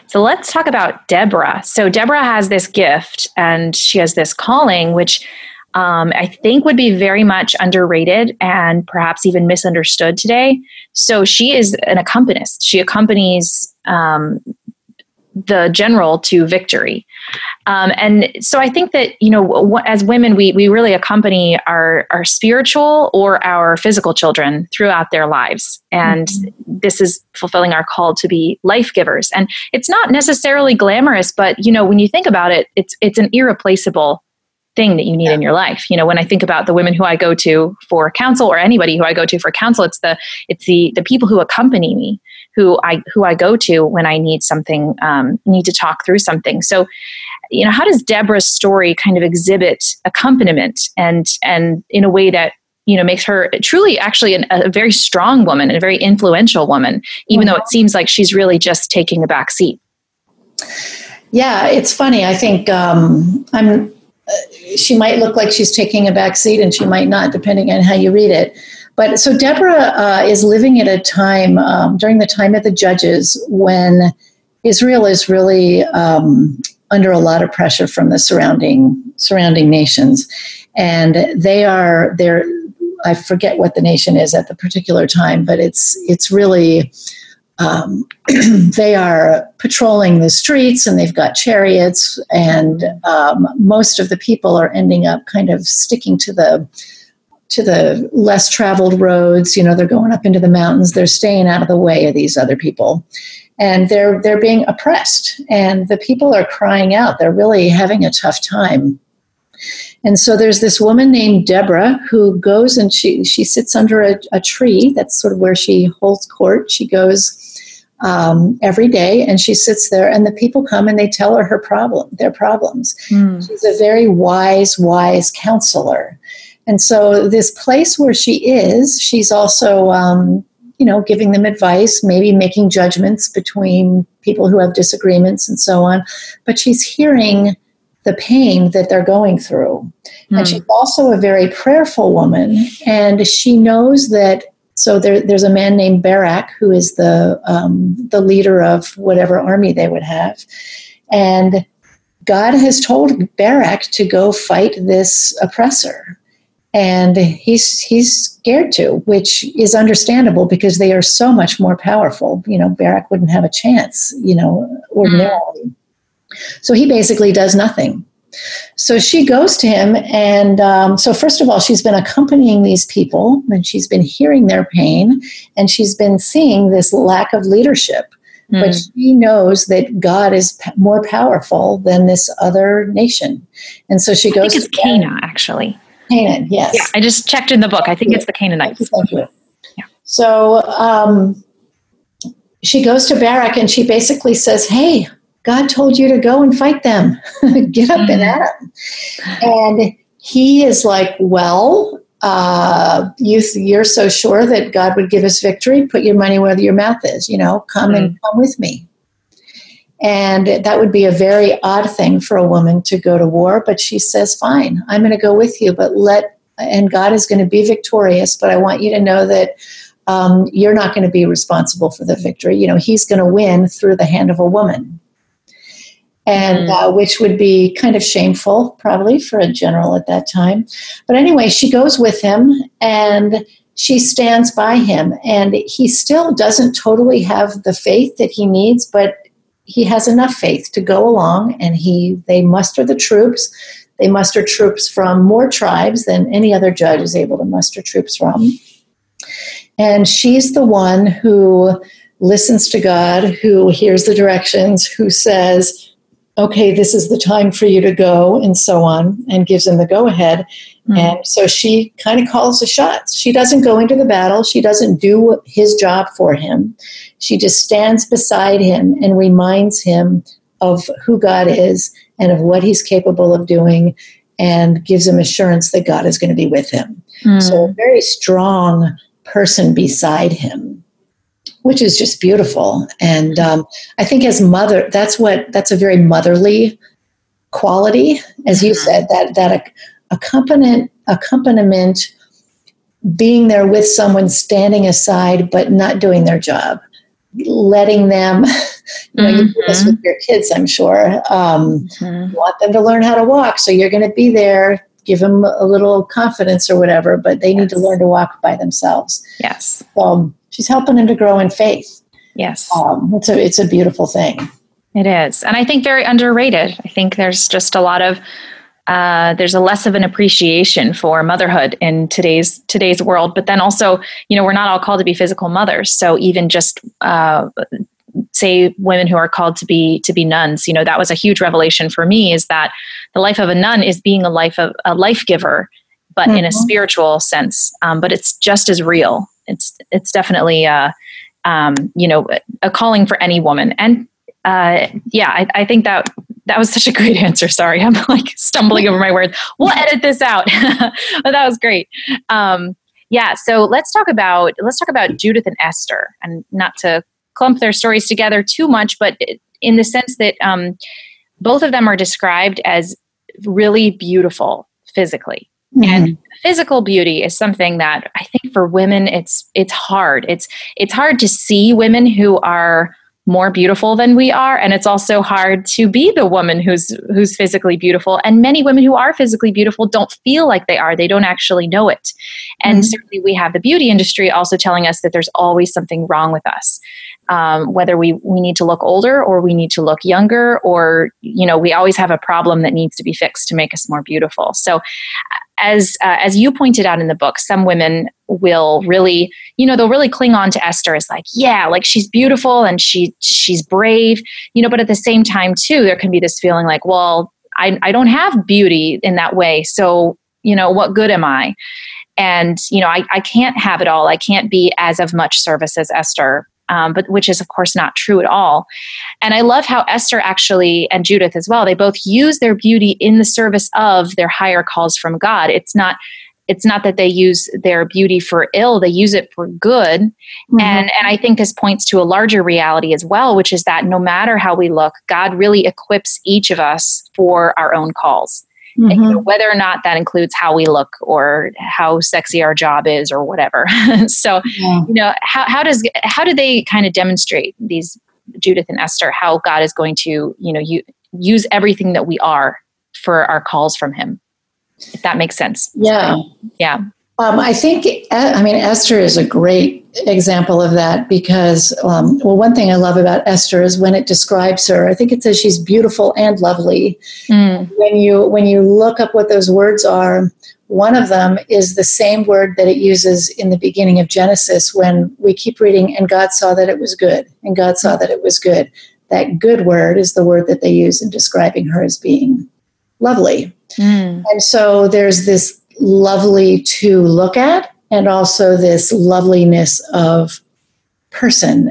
So let's talk about Deborah. So Deborah has this gift and she has this calling, which um, I think would be very much underrated and perhaps even misunderstood today. So she is an accompanist. She accompanies um, the general to victory. Um, and so I think that, you know, as women, we, we really accompany our, our spiritual or our physical children throughout their lives. And mm-hmm. this is fulfilling our call to be life givers. And it's not necessarily glamorous, but, you know, when you think about it, it's, it's an irreplaceable thing that you need yeah. in your life. You know, when I think about the women who I go to for counsel or anybody who I go to for counsel, it's the it's the the people who accompany me who I who I go to when I need something, um, need to talk through something. So, you know, how does Deborah's story kind of exhibit accompaniment and and in a way that you know makes her truly actually an, a very strong woman and a very influential woman, even though it seems like she's really just taking a back seat. Yeah, it's funny. I think um, I'm she might look like she's taking a back seat and she might not, depending on how you read it. But so Deborah uh, is living at a time um, during the time of the judges when Israel is really um, under a lot of pressure from the surrounding surrounding nations, and they are they're I forget what the nation is at the particular time, but it's it's really um, [clears throat] they are patrolling the streets and they've got chariots, and um, most of the people are ending up kind of sticking to the to the less traveled roads. You know, they're going up into the mountains. They're staying out of the way of these other people, and they're they're being oppressed. And the people are crying out. They're really having a tough time. And so there's this woman named Deborah who goes and she she sits under a, a tree. That's sort of where she holds court. She goes um, every day and she sits there and the people come and they tell her her problem their problems mm. she's a very wise wise counselor and so this place where she is she's also um, you know giving them advice maybe making judgments between people who have disagreements and so on but she's hearing the pain that they're going through mm. and hmm. she's also a very prayerful woman and she knows that so there, there's a man named Barak who is the um, the leader of whatever army they would have, and God has told Barak to go fight this oppressor, and he's he's scared to, which is understandable because they are so much more powerful. You know, Barak wouldn't have a chance. You know, ordinarily. Mm. So he basically does nothing. So she goes to him, and um, so first of all, she's been accompanying these people, and she's been hearing their pain, and she's been seeing this lack of leadership. Mm. But she knows that God is p- more powerful than this other nation, and so she goes. I think it's Canaan, actually. Canaan, yes. Yeah, I just checked in the book. I think yeah. it's the Canaanites. Thank you. Yeah. So um, she goes to Barak, and she basically says, "Hey." God told you to go and fight them. [laughs] Get up and at them. And he is like, well, uh, you, you're so sure that God would give us victory. Put your money where your mouth is. You know, come mm-hmm. and come with me. And that would be a very odd thing for a woman to go to war. But she says, fine, I'm going to go with you, but let and God is going to be victorious, but I want you to know that um, you're not going to be responsible for the victory. You know, He's going to win through the hand of a woman and mm. uh, which would be kind of shameful probably for a general at that time but anyway she goes with him and she stands by him and he still doesn't totally have the faith that he needs but he has enough faith to go along and he they muster the troops they muster troops from more tribes than any other judge is able to muster troops from and she's the one who listens to god who hears the directions who says okay, this is the time for you to go, and so on, and gives him the go ahead. Mm-hmm. And so she kind of calls the shots. She doesn't go into the battle, she doesn't do his job for him. She just stands beside him and reminds him of who God is and of what he's capable of doing and gives him assurance that God is going to be with him. Mm-hmm. So, a very strong person beside him which is just beautiful. And um, I think as mother, that's what that's a very motherly quality, as you mm-hmm. said. That that accompaniment accompaniment, being there with someone, standing aside, but not doing their job, letting them. [laughs] You know, mm-hmm. you do this with your kids, I'm sure. Um, mm-hmm. You want them to learn how to walk, so you're going to be there give them a little confidence or whatever, but they yes. need to learn to walk by themselves. Yes. Um, she's helping them to grow in faith. Yes. Um, it's a it's a beautiful thing. It is, and I think very underrated. I think there's just a lot of uh, there's a less of an appreciation for motherhood in today's today's world. But then also, you know, we're not all called to be physical mothers. So even just uh, say women who are called to be to be nuns, you know, that was a huge revelation for me. Is that the life of a nun is being a life of a life giver, but mm-hmm. in a mm-hmm. spiritual sense. Um, but it's just as real it's it's definitely uh, um, you know a calling for any woman and uh, yeah I, I, think that that was such a great answer sorry. [laughs] I'm like stumbling over my words. We'll [laughs] edit this out. [laughs] But that was great. Um, yeah so let's talk about let's talk about judith and esther. And not to clump their stories together too much but in the sense that um, both of them are described as really beautiful physically. Mm-hmm. and physical beauty is something that I think for women it's it's hard. It's it's hard to see women who are more beautiful than we are. And it's also hard to be the woman who's who's physically beautiful. And many women who are physically beautiful don't feel like they are. They don't actually know it. And mm-hmm. certainly we have the beauty industry also telling us that there's always something wrong with us. Um, whether we we need to look older or we need to look younger or you know we always have a problem that needs to be fixed to make us more beautiful. So as uh, as you pointed out in the book some women will really you know they'll really cling on to esther as like yeah like she's beautiful and she she's brave you know but at the same time too there can be this feeling like well i, I don't have beauty in that way so you know what good am i? And you know I, I can't have it all. I can't be as of much service as esther um, but which is of course not true at all. And I love how Esther actually and Judith as well, they both use their beauty in the service of their higher calls from God. It's not it's not that they use their beauty for ill they use it for good mm-hmm. and and i think this points to a larger reality as well which is that no matter how we look god really equips each of us for our own calls mm-hmm. you know, whether or not that includes how we look or how sexy our job is or whatever. [laughs] so, yeah. you know, how, how does how do they kind of demonstrate these Judith and Esther how God is going to you know you, use everything that we are for our calls from Him? If that makes sense. Yeah. So, yeah. Um, I think, I mean, Esther is a great example of that because, um, well, one thing I love about Esther is when it describes her. I think it says she's beautiful and lovely. Mm. When you when you look up what those words are, one of them is the same word that it uses in the beginning of Genesis when we keep reading, and God saw that it was good, and God saw that it was good. That good word is the word that they use in describing her as being lovely. Mm. And so there's this lovely to look at and also this loveliness of person.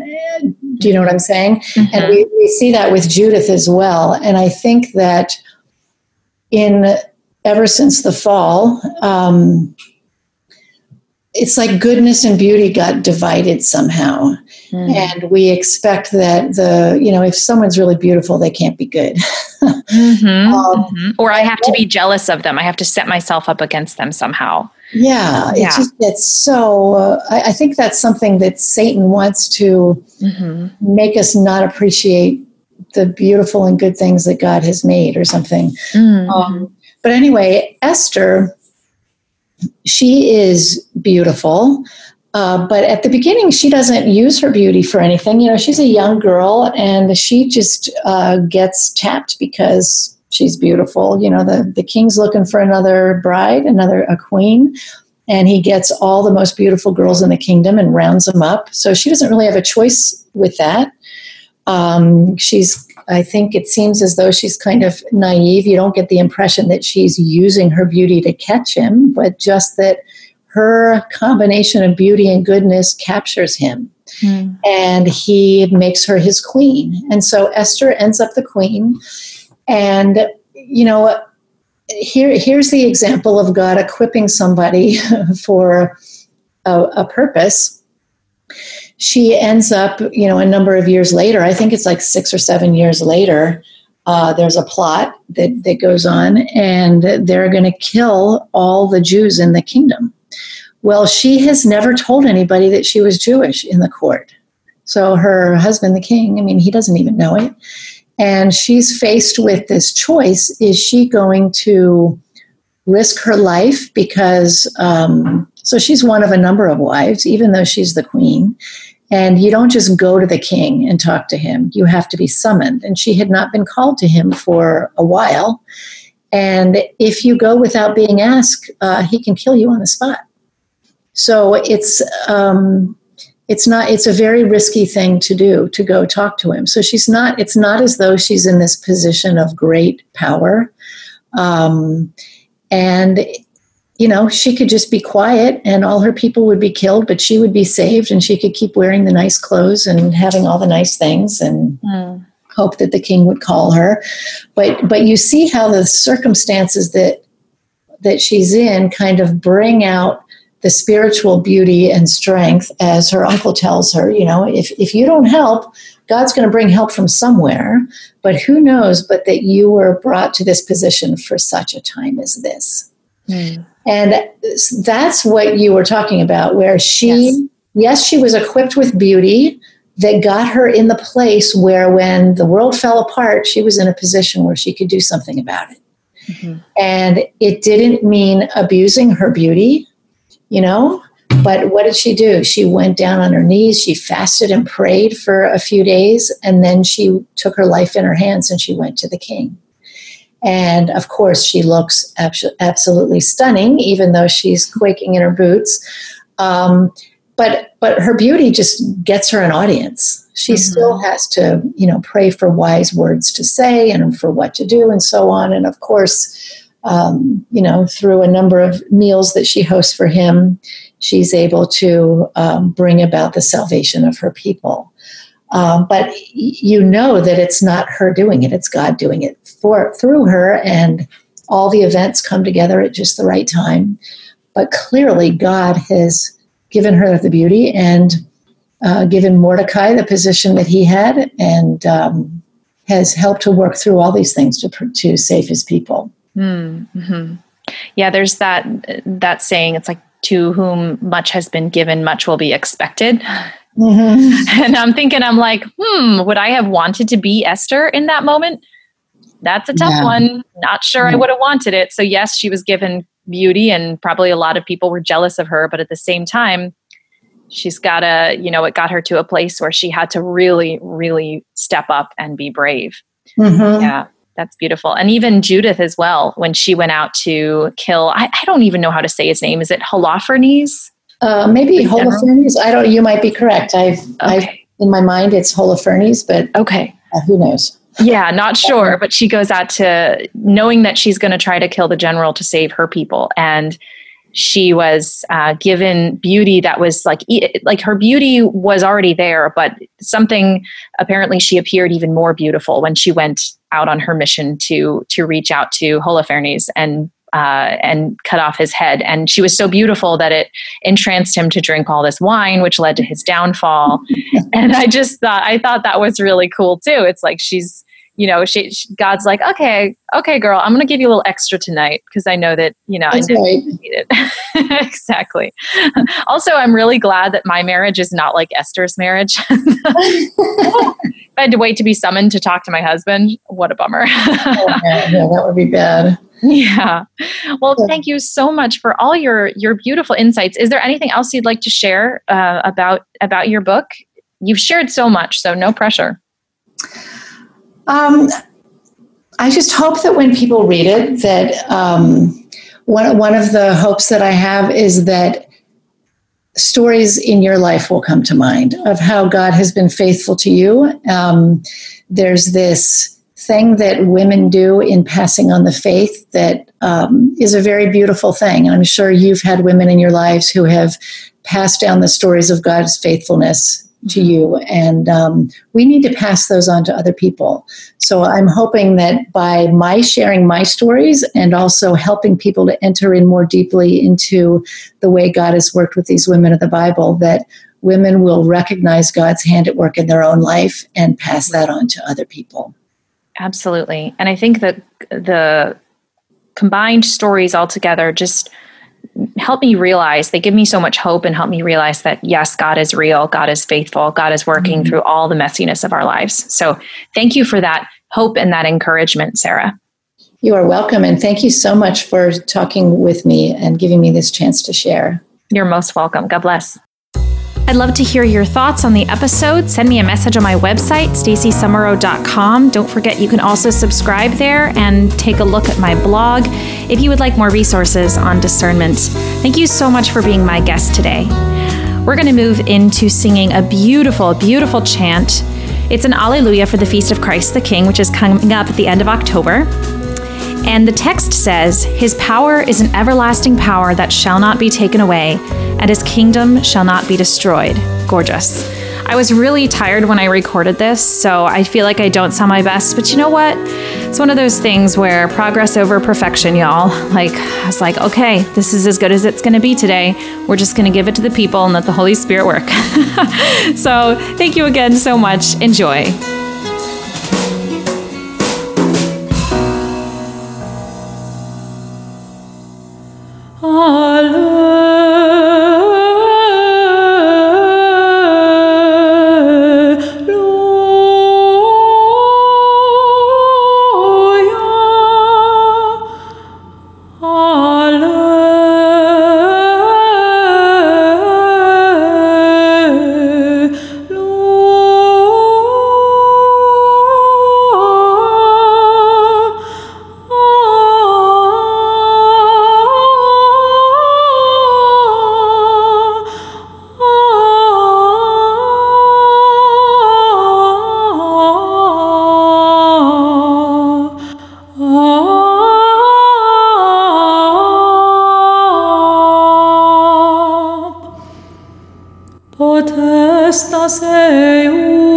Do you know what I'm saying? Mm-hmm. And we, we see that with Judith as well. And I think that in ever since the fall, um, it's like goodness and beauty got divided somehow. Mm. And we expect that the, you know, if someone's really beautiful, they can't be good. mm-hmm, [laughs] um, mm-hmm. Or I have to be jealous of them. I have to set myself up against them somehow. Yeah, it just gets so. Uh, I, I, think that's something that Satan wants to mm-hmm. make us not appreciate the beautiful and good things that God has made, or something. Mm-hmm. Um, but anyway, Esther, she is beautiful. Uh, but at the beginning, she doesn't use her beauty for anything. You know, she's a young girl and she just uh, gets tapped because she's beautiful. You know, the, the king's looking for another bride, another a queen, and he gets all the most beautiful girls in the kingdom and rounds them up. So she doesn't really have a choice with that. Um, she's, I think it seems as though she's kind of naive. You don't get the impression that she's using her beauty to catch him, but just that her combination of beauty and goodness captures him. Mm. And he makes her his queen. And so Esther ends up the queen. And, you know, here, here's the example of God equipping somebody [laughs] for a, a purpose she ends up, you know, a number of years later, I think it's like six or seven years later, uh, there's a plot that, that goes on, and they're going to kill all the Jews in the kingdom. Well, she has never told anybody that she was Jewish in the court. So her husband, the king, I mean, he doesn't even know it. And she's faced with this choice is she going to risk her life because, um, so she's one of a number of wives, even though she's the queen. And you don't just go to the king and talk to him, you have to be summoned. And she had not been called to him for a while. And if you go without being asked, uh, he can kill you on the spot. So it's um, it's not it's a very risky thing to do to go talk to him. So she's not. It's not as though she's in this position of great power, um, and you know she could just be quiet and all her people would be killed, but she would be saved and she could keep wearing the nice clothes and having all the nice things and. Mm. Hope that the king would call her, but but you see how the circumstances that that she's in kind of bring out the spiritual beauty and strength, as her uncle tells her, you know, if, if you don't help, God's going to bring help from somewhere. But who knows but that you were brought to this position for such a time as this. Mm. And that's what you were talking about, where she, yes. yes, she was equipped with beauty that got her in the place where when the world fell apart, she was in a position where she could do something about it. Mm-hmm. And it didn't mean abusing her beauty you know? But what did she do? She went down on her knees, she fasted and prayed for a few days, and then she took her life in her hands and she went to the king. And of course, she looks absolutely stunning, even though she's quaking in her boots. Um, but but her beauty just gets her an audience. She mm-hmm. still has to, you know, pray for wise words to say and for what to do and so on. And of course, um, you know, through a number of meals that she hosts for him, she's able to um, bring about the salvation of her people. Um, but you know that it's not her doing it; it's God doing it for through her, and all the events come together at just the right time. But clearly, God has given her the beauty and uh, given Mordecai the position that he had, and um, has helped to work through all these things to to save his people. Mm-hmm. Yeah, there's that that saying. It's like to whom much has been given, much will be expected. Mm-hmm. [laughs] And I'm thinking, I'm like, hmm, would I have wanted to be Esther in that moment? That's a tough yeah. one. Not sure I would have wanted it. So yes, she was given beauty, and probably a lot of people were jealous of her. But at the same time, she's got to, you know, it got her to a place where she had to really, really step up and be brave. Mm-hmm. Yeah that's beautiful. And even Judith as well, when she went out to kill, I, I don't even know how to say his name. Is it Holofernes? Uh, maybe Holofernes. I don't. You might be correct. I've, okay. I've in my mind it's Holofernes, but okay, uh, who knows? Yeah, not sure. But she goes out to knowing that she's going to try to kill the general to save her people, and she was uh, given beauty that was like like her beauty was already there, but something apparently she appeared even more beautiful when she went out on her mission to to reach out to Holofernes and uh, and cut off his head. And she was so beautiful that it entranced him to drink all this wine, which led to his downfall. [laughs] and I just thought I thought that was really cool too. It's like she's you know, she, she, God's like, okay, okay, girl, I'm going to give you a little extra tonight because I know that, you know, That's I right. need it. [laughs] exactly. [laughs] also, I'm really glad that my marriage is not like Esther's marriage. [laughs] I had to wait to be summoned to talk to my husband. What a bummer. oh, yeah, yeah, that would be bad. Yeah. Well, thank you so much for all your your beautiful insights. Is there anything else you'd like to share uh, about about your book? You've shared so much, so no pressure. Um, I just hope that when people read it, that um, one one of the hopes that I have is that stories in your life will come to mind of how God has been faithful to you. Um, there's this thing that women do in passing on the faith that um, is a very beautiful thing. I'm sure you've had women in your lives who have passed down the stories of God's faithfulness to you, and um, we need to pass those on to other people. So I'm hoping that by my sharing my stories and also helping people to enter in more deeply into the way God has worked with these women of the Bible, that women will recognize God's hand at work in their own life and pass that on to other people. Absolutely. And I think that the combined stories all together just help me realize they give me so much hope and help me realize that yes god is real god is faithful god is working mm-hmm. through all the messiness of our lives. So thank you for that hope and that encouragement sarah. You are welcome and thank you so much for talking with me and giving me this chance to share. You're most welcome. God bless I'd love to hear your thoughts on the episode. Send me a message on my website, staceysumereau.com. Don't forget you can also subscribe there and take a look at my blog if you would like more resources on discernment. Thank you so much for being my guest today. We're going to move into singing a beautiful, beautiful chant. It's an Alleluia for the Feast of Christ the King, which is coming up at the end of October. And the text says, His power is an everlasting power that shall not be taken away, and his kingdom shall not be destroyed. Gorgeous. I was really tired when I recorded this, so I feel like I don't sound my best, but you know what? It's one of those things where progress over perfection, y'all. Like, I was like, okay, this is as good as it's gonna be today. We're just gonna give it to the people and let the Holy Spirit work. [laughs] so, thank you again so much. Enjoy. estas eu.